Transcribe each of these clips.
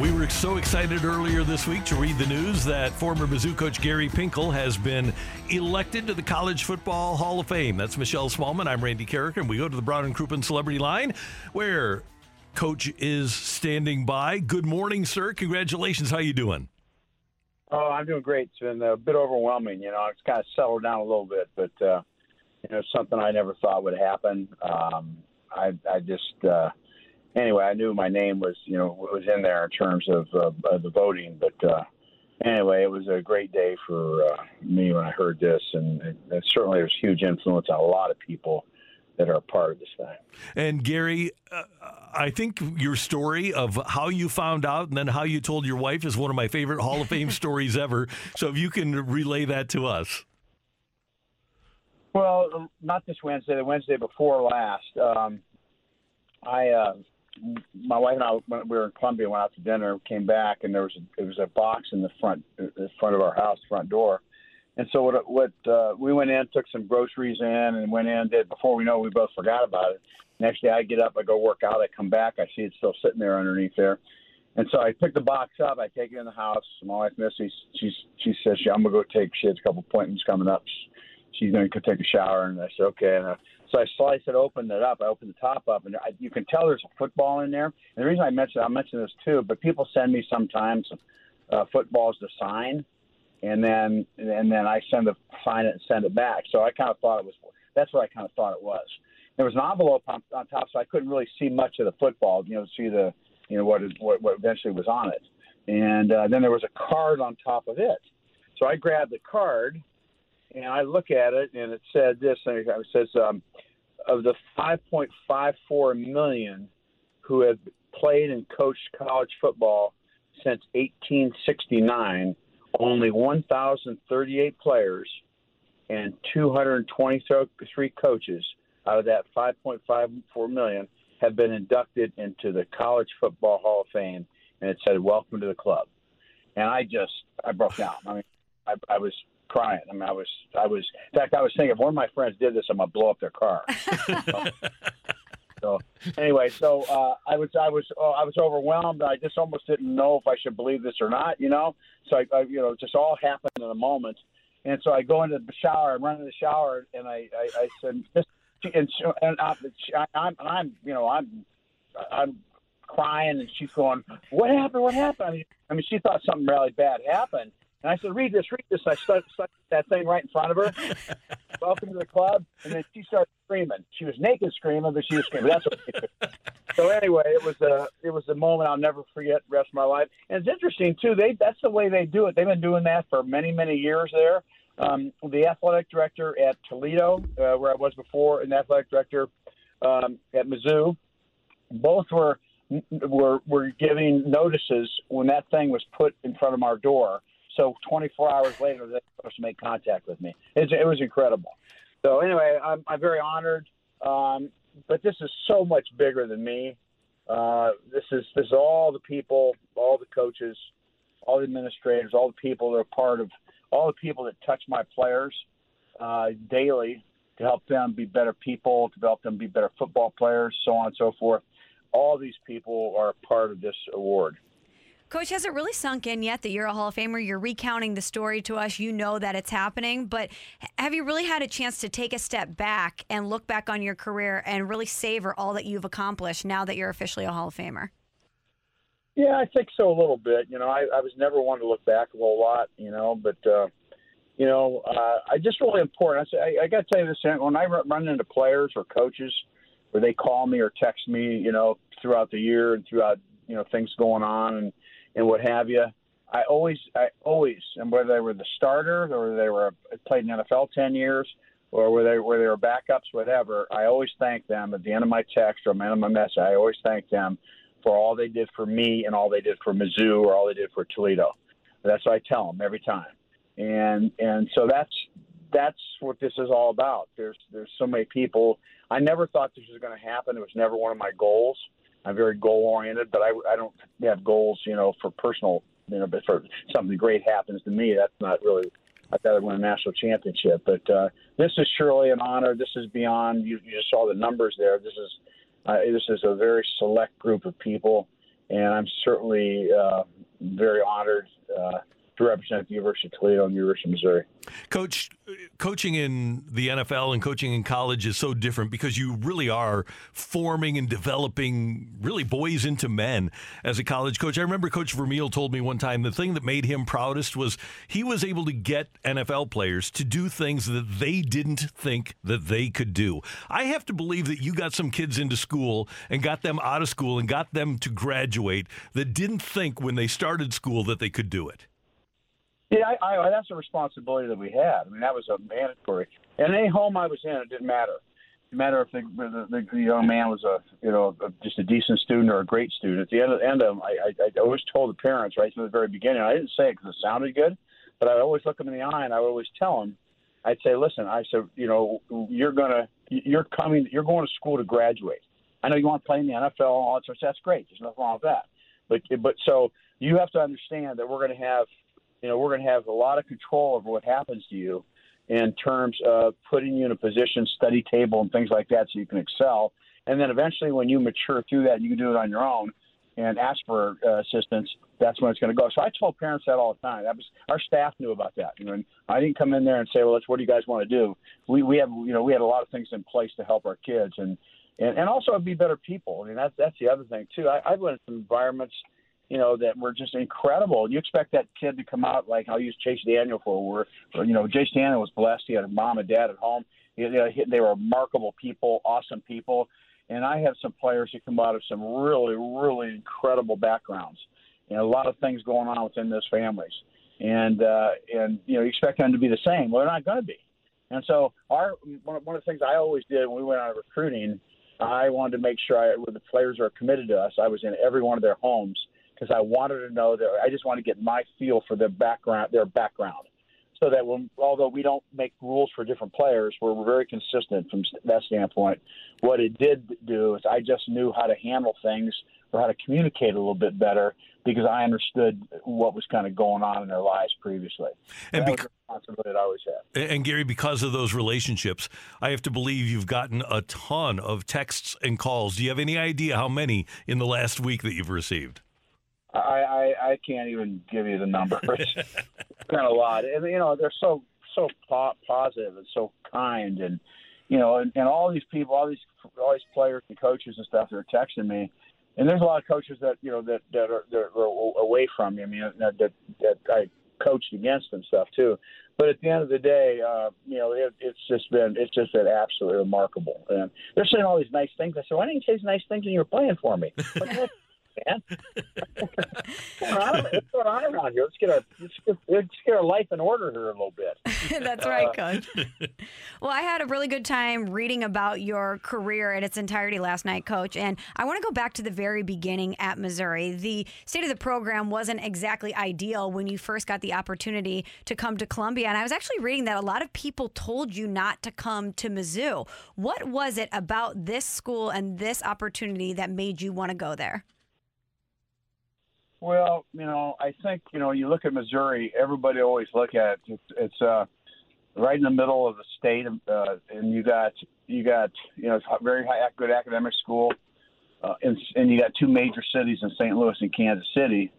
We were so excited earlier this week to read the news that former Mizzou coach Gary Pinkel has been elected to the College Football Hall of Fame. That's Michelle Smallmon. I'm Randy Karraker, and we go to the Brown and Crouppen Celebrity Line, where Coach is standing by. Good morning, sir. Congratulations. How you doing? Oh, I'm doing great. It's been a bit overwhelming. You know, it's kind of settled down a little bit, but uh, you know, something I never thought would happen. Um, I, I just. Uh, anyway, I knew my name was, you know, was in there in terms of uh, the voting. But uh, anyway, it was a great day for uh, me when I heard this, and, and certainly there's huge influence on a lot of people that are a part of this thing. And Gary, uh, I think your story of how you found out and then how you told your wife is one of my favorite Hall of Fame stories ever. So if you can relay that to us. Well, not this Wednesday, the Wednesday before last. Um, I uh, my wife and I, when we were in Columbia, went out to dinner, came back, and there was a, there was a box in the front, the front of our house, front door. And so what, what uh, we went in, took some groceries in, and went in. Did before we know, it, we both forgot about it. Next day, I get up, I go work out, I come back, I see it still sitting there underneath there. And so I pick the box up, I take it in the house. My wife Missy, she she says, she, "I'm gonna go take. She has a couple appointments coming up. She's gonna go take a shower." And I said, "Okay." And I so I slice it, open it up. I open the top up, and I, you can tell there's a football in there. And the reason I mention I mention this too, but people send me sometimes uh, footballs to sign, and then and then I send the sign it and send it back. So I kind of thought it was that's what I kind of thought it was. There was an envelope on, on top, so I couldn't really see much of the football. You know, see the you know what is, what, what eventually was on it, and uh, then there was a card on top of it. So I grabbed the card and I look at it, and it said this, and it says um, of the 5.54 million who have played and coached college football since 1869, only 1,038 players and 223 coaches out of that 5.54 million have been inducted into the College Football Hall of Fame, and it said "Welcome to the club." And I just I broke down. I mean, I, I was crying. I mean, I was, I was. In fact, I was thinking if one of my friends did this, I'm gonna blow up their car. so, so, anyway, so uh, I was, I was, oh, I was overwhelmed. I just almost didn't know if I should believe this or not. You know, so I, I you know, it just all happened in a moment. And so I go into the shower, I run in the shower, and I, I, I said, and, and I, I'm, I'm, you know, I'm, I'm crying, and she's going, "What happened? What happened?" I mean, I mean, she thought something really bad happened, and I said, read this, read this. I stuck, stuck that thing right in front of her. Welcome to the club. And then she started screaming. She was naked screaming, but she was screaming. That's what So anyway, it was a it was a moment I'll never forget the rest of my life. And it's interesting too. They that's the way they do it. They've been doing that for many many years there. Um, the athletic director at Toledo, uh, where I was before, and the athletic director um, at Mizzou, both were were were giving notices when that thing was put in front of our door so 24 hours later, they were supposed to make contact with me. It, it was incredible. So anyway, I'm, I'm very honored. Um, but this is so much bigger than me. Uh, this is this is all the people, all the coaches, all the administrators, all the people that are part of, all the people that touch my players uh, daily to help them be better people, to help them be better football players, so on and so forth. All these people are part of this award. Coach, has it really sunk in yet that you're a Hall of Famer? You're recounting the story to us. You know that it's happening, but have you really had a chance to take a step back and look back on your career and really savor all that you've accomplished now that you're officially a Hall of Famer? Yeah, I think so a little bit. You know, I, I was never one to look back a whole lot, you know, but, uh, you know, uh, I just really important. I, I, I got to tell you this, when I run into players or coaches, where they call me or text me, you know, throughout the year and throughout you know things going on and and what have you. I always, I always, and whether they were the starter or they were played in NFL ten years, or where they where they were backups, whatever. I always thank them at the end of my text or at the end of my message. I always thank them for all they did for me and all they did for Mizzou or all they did for Toledo. That's what I tell them every time, and and so that's that's what this is all about. There's there's so many people. I never thought this was going to happen. It was never one of my goals. I'm very goal oriented, but I I don't have goals, you know, for personal, you know, but for something great happens to me, that's not really. I've got to win a national championship, but uh, this is surely an honor. This is beyond. You, you just saw the numbers there. This is uh, this is a very select group of people, and I'm certainly uh, very honored uh, to represent the University of Toledo and University of Missouri. Coach, coaching in the NFL and coaching in college is so different because you really are forming and developing really boys into men as a college coach. I remember Coach Vermeil told me one time the thing that made him proudest was he was able to get NFL players to do things that they didn't think that they could do. I have to believe that you got some kids into school and got them out of school and got them to graduate that didn't think when they started school that they could do it. Yeah, I, I, that's a responsibility that we had. I mean, that was a mandatory. And any home I was in, it didn't matter. It didn't matter if the, the, the young man was a, you know, a, just a decent student or a great student. At the end of, end of them, I, I, I always told the parents right from the very beginning. I didn't say it because it sounded good, but I always look them in the eye and I would always tell them. I'd say, listen, I said, you know, you're gonna, you're coming, you're going to school to graduate. I know you want to play in the NFL, and all that stuff. That's great. There's nothing wrong with that. But, but so you have to understand that we're going to have you know, we're going to have a lot of control over what happens to you in terms of putting you in a position, study table, and things like that, so you can excel. And then eventually, when you mature through that, you can do it on your own and ask for uh, assistance. That's when it's going to go. So I told parents that all the time. That was our staff knew about that. You know, and I didn't come in there and say, "Well, let's what do you guys want to do?" We we have you know we had a lot of things in place to help our kids and and and also be better people. I mean that's that's the other thing too. I, I've went in some environments you know, that were just incredible. You expect that kid to come out like I'll use Chase Daniel for where, where you know, Chase Daniel was blessed. He had a mom and dad at home. Know, they were remarkable people, awesome people. And I have some players who come out of some really, really incredible backgrounds, and a lot of things going on within those families. And uh, and you know, you expect them to be the same. Well, they're not going to be. And so, our one of, one of the things I always did when we went out recruiting, I wanted to make sure I, when the players are committed to us, I was in every one of their homes because I wanted to know that I just want to get my feel for their background, their background, so that when although we don't make rules for different players, we're very consistent from that standpoint. What it did do is I just knew how to handle things or how to communicate a little bit better because I understood what was kind of going on in their lives previously. And because responsibility I always had. And Gary, because of those relationships, I have to believe you've gotten a ton of texts and calls. Do you have any idea how many in the last week that you've received? I, I, I can't even give you the numbers. It's of a lot, and you know they're so so po- positive and so kind, and you know, and, and all these people, all these all these players and coaches and stuff, they're texting me, and there's a lot of coaches that you know that that are, that are away from me. I mean, that that, that I coached against and stuff too. But at the end of the day, uh, you know, it, it's just been it's just been absolutely remarkable. And they're saying all these nice things. I said, why didn't you say nice things when you were playing for me? Like, man. what's, going on, what's going on around here? Let's get our let's get, let's get our life in order here a little bit. That's right, uh, Coach. well, I had a really good time reading about your career in its entirety last night, Coach. And I want to go back to the very beginning at Missouri. The state of the program wasn't exactly ideal when you first got the opportunity to come to Columbia. And I was actually reading that a lot of people told you not to come to Mizzou. What was it about this school and this opportunity that made you want to go there? Well, you know, I think you know you look at Missouri. Everybody always look at it. It's, it's uh, right in the middle of the state, uh, and you got you got you know very high, good academic school, uh, and, and you got two major cities in St. Louis and Kansas City.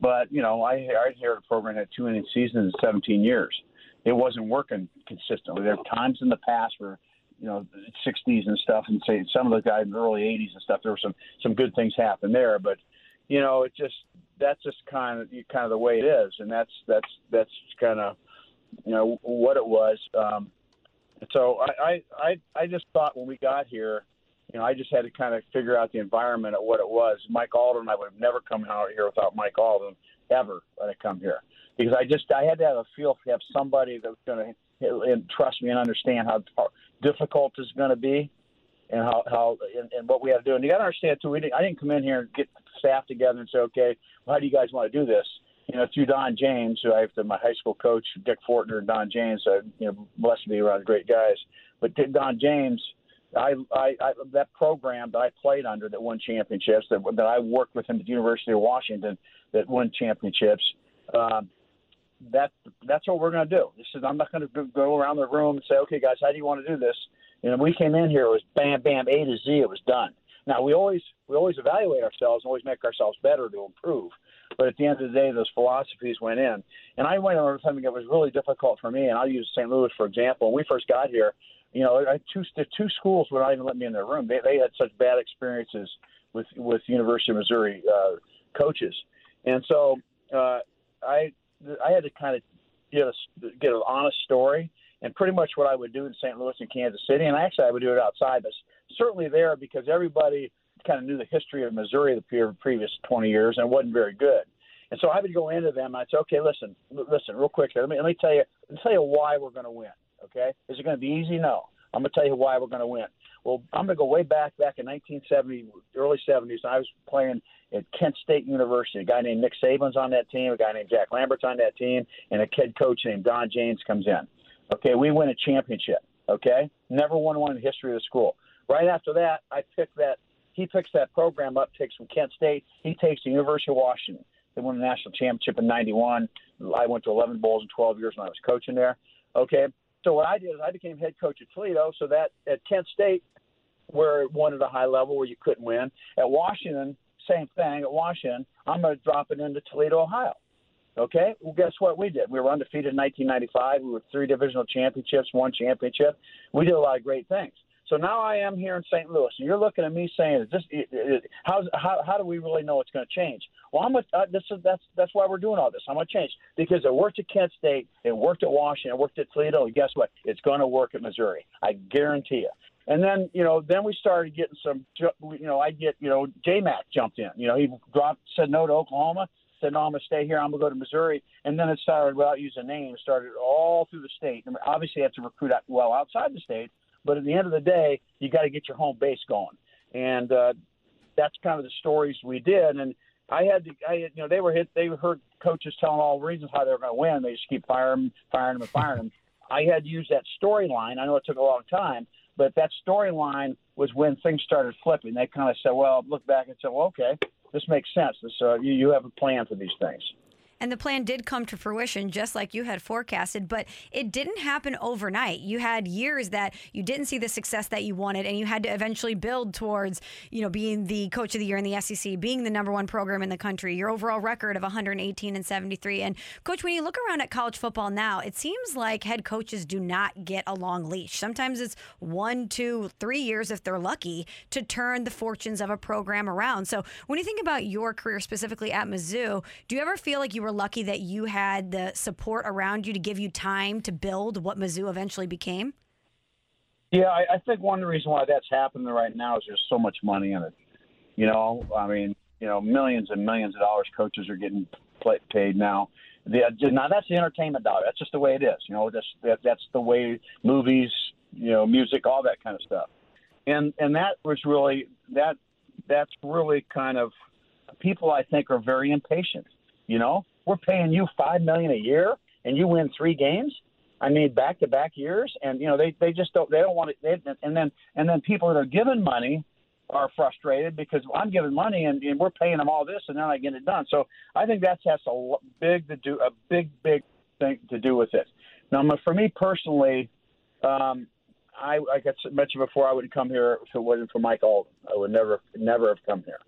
But you know, I I hear the program had two inning seasons in 17 years. It wasn't working consistently. There were times in the past where you know 60s and stuff, and say some of the guys in the early 80s and stuff. There were some some good things happen there, but you know, it just that's just kind of kind of the way it is, and that's that's that's kind of you know what it was. Um, so I, I I just thought when we got here, you know, I just had to kind of figure out the environment of what it was. Mike Alden, I would have never come out here without Mike Alden ever when I come here because I just I had to have a feel to have somebody that was going to trust me and understand how difficult it's going to be and how how and, and what we have to do. And you got to understand too. We didn't, I didn't come in here and get staff together and say, okay, well, how do you guys want to do this? You know, through Don James, who I have to, my high school coach, Dick Fortner, and Don James. I, you know, blessed to be around great guys. But Don James, I, I, I that program that I played under that won championships, that that I worked with him at the University of Washington, that won championships. Um, that that's what we're going to do. This is I'm not going to go around the room and say, okay, guys, how do you want to do this? And when we came in here, it was bam, bam, A to Z. It was done. Now we always we always evaluate ourselves and always make ourselves better to improve. But at the end of the day, those philosophies went in. And I went over something that was really difficult for me. And I'll use St. Louis for example. When we first got here, you know, I, two the two schools would not even let me in their room. They they had such bad experiences with with University of Missouri uh, coaches, and so uh, I I had to kind of get a get an honest story and pretty much what I would do in St. Louis and Kansas City, and actually I would do it outside, but certainly there because everybody kind of knew the history of Missouri the previous 20 years and it wasn't very good. And so I would go into them and I'd say, okay, listen, listen, real quick here. Let me let me tell you, let me tell you why we're going to win. Okay, is it going to be easy? No. I'm going to tell you why we're going to win. Well, I'm going to go way back, back in 1970, early 70s. I was playing at Kent State University. A guy named Nick Saban's on that team, a guy named Jack Lambert's on that team, and a kid coach named Don James comes in. Okay, we win a championship. Okay, never won one in the history of the school. Right after that, I picked that. He picks that program up, takes from Kent State. He takes the University of Washington. They won the national championship in '91. I went to 11 bowls in 12 years when I was coaching there. Okay, so what I did is I became head coach at Toledo, so that at Kent State, where it won at a high level where you couldn't win, at Washington, same thing. At Washington, I'm going to drop it into Toledo, Ohio. Okay, well, guess what we did? We were undefeated in 1995. We were three divisional championships, one championship. We did a lot of great things. So now I am here in St. Louis, and you're looking at me saying, "Is this how how how do we really know it's going to change?" Well, I'm a, uh, this is that's that's why we're doing all this. I'm going to change because it worked at Kent State, it worked at Washington, it worked at Toledo, and guess what? It's going to work at Missouri. I guarantee you. And then you know, then we started getting some. You know, I get you know, J Mac jumped in. You know, he dropped said no to Oklahoma. Said no, I'm gonna stay here. I'm gonna go to Missouri. And then it started without using names. Started all through the state. And obviously, you have to recruit out well outside the state but at the end of the day, you got to get your home base going, and uh, that's kind of the stories we did. And I had to, I you know, they were hit. They heard coaches telling all the reasons how they were going to win. They just keep firing, firing them, and firing them. I had to use that storyline. I know it took a long time, but that storyline was when things started flipping. They kind of said, "Well, look back and said, well, okay, this makes sense. This, uh, you, you have a plan for these things." And the plan did come to fruition just like you had forecasted, but it didn't happen overnight. You had years that you didn't see the success that you wanted, and you had to eventually build towards, you know, being the coach of the year in the SEC, being the number one program in the country, your overall record of 118 and 73. And coach, when you look around at college football now, it seems like head coaches do not get a long leash. Sometimes it's one, two, three years if they're lucky to turn the fortunes of a program around. So when you think about your career specifically at Mizzou, do you ever feel like you were lucky that you had the support around you to give you time to build what Mizzou eventually became? Yeah, I, I think one of the reasons why that's happening right now is there's so much money in it. You know, I mean, you know, millions and millions of dollars coaches are getting paid now. The, now that's the entertainment dollar. That's just the way it is. You know, that's that, that's the way movies, you know, music, all that kind of stuff. And and that was really that that's really kind of people I think are very impatient. You know, we're paying you five million a year, and you win three games. I mean, back to back years, and you know they they just don't they don't want it. They, and then and then people that are given money are frustrated because I'm giving money and, and we're paying them all this, and then I get it done. So I think that's has a big to do a big big thing to do with it. Now, for me personally, um, I like I mentioned before, I wouldn't come here if it wasn't for Mike Alden. I would never never have come here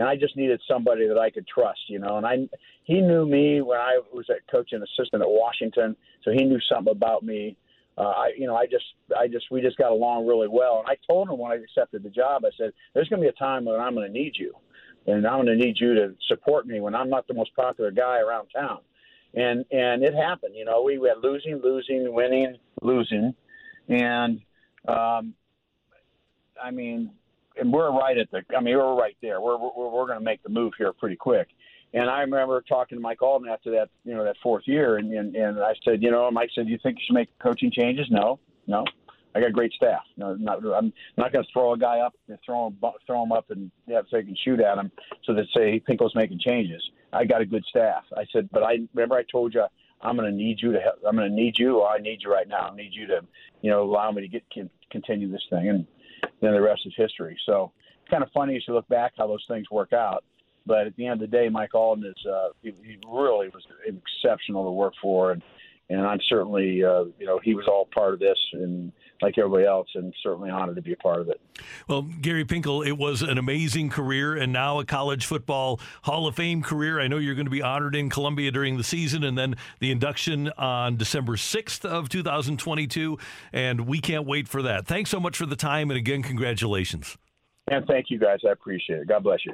and I just needed somebody that I could trust, you know. And I, he knew me when I was at coaching assistant at Washington, so he knew something about me. Uh, I, you know, I just, I just, we just got along really well. And I told him when I accepted the job, I said, "There's going to be a time when I'm going to need you, and I'm going to need you to support me when I'm not the most popular guy around town." And and it happened. You know, we had losing, losing, winning, losing, and um, I mean, and we're right at the. I mean, we're right there. We're we're, we're going to make the move here pretty quick. And I remember talking to Mike Alden after that, you know, that fourth year, and and, and I said, you know, Mike said, "Do you think you should make coaching changes?" No, no. I got great staff. No, not, I'm not going to throw a guy up and throw him, throw him up and have so they can shoot at him so that say Pinkel's making changes. I got a good staff. I said, but I remember I told you I'm going to need you to help. I'm going to need you. I need you right now. I need you to, you know, allow me to get continue this thing, and then the rest is history. So it's kind of funny as you look back how those things work out. But at the end of the day, Mike Alden is uh, he, he really was exceptional to work for, and and I'm certainly uh, you know he was all part of this and like everybody else, and certainly honored to be a part of it. Well, Gary Pinkel, it was an amazing career, and now a college football Hall of Fame career. I know you're going to be honored in Columbia during the season, and then the induction on December 6th of 2022, and we can't wait for that. Thanks so much for the time, and again, congratulations. And thank you guys. I appreciate it. God bless you.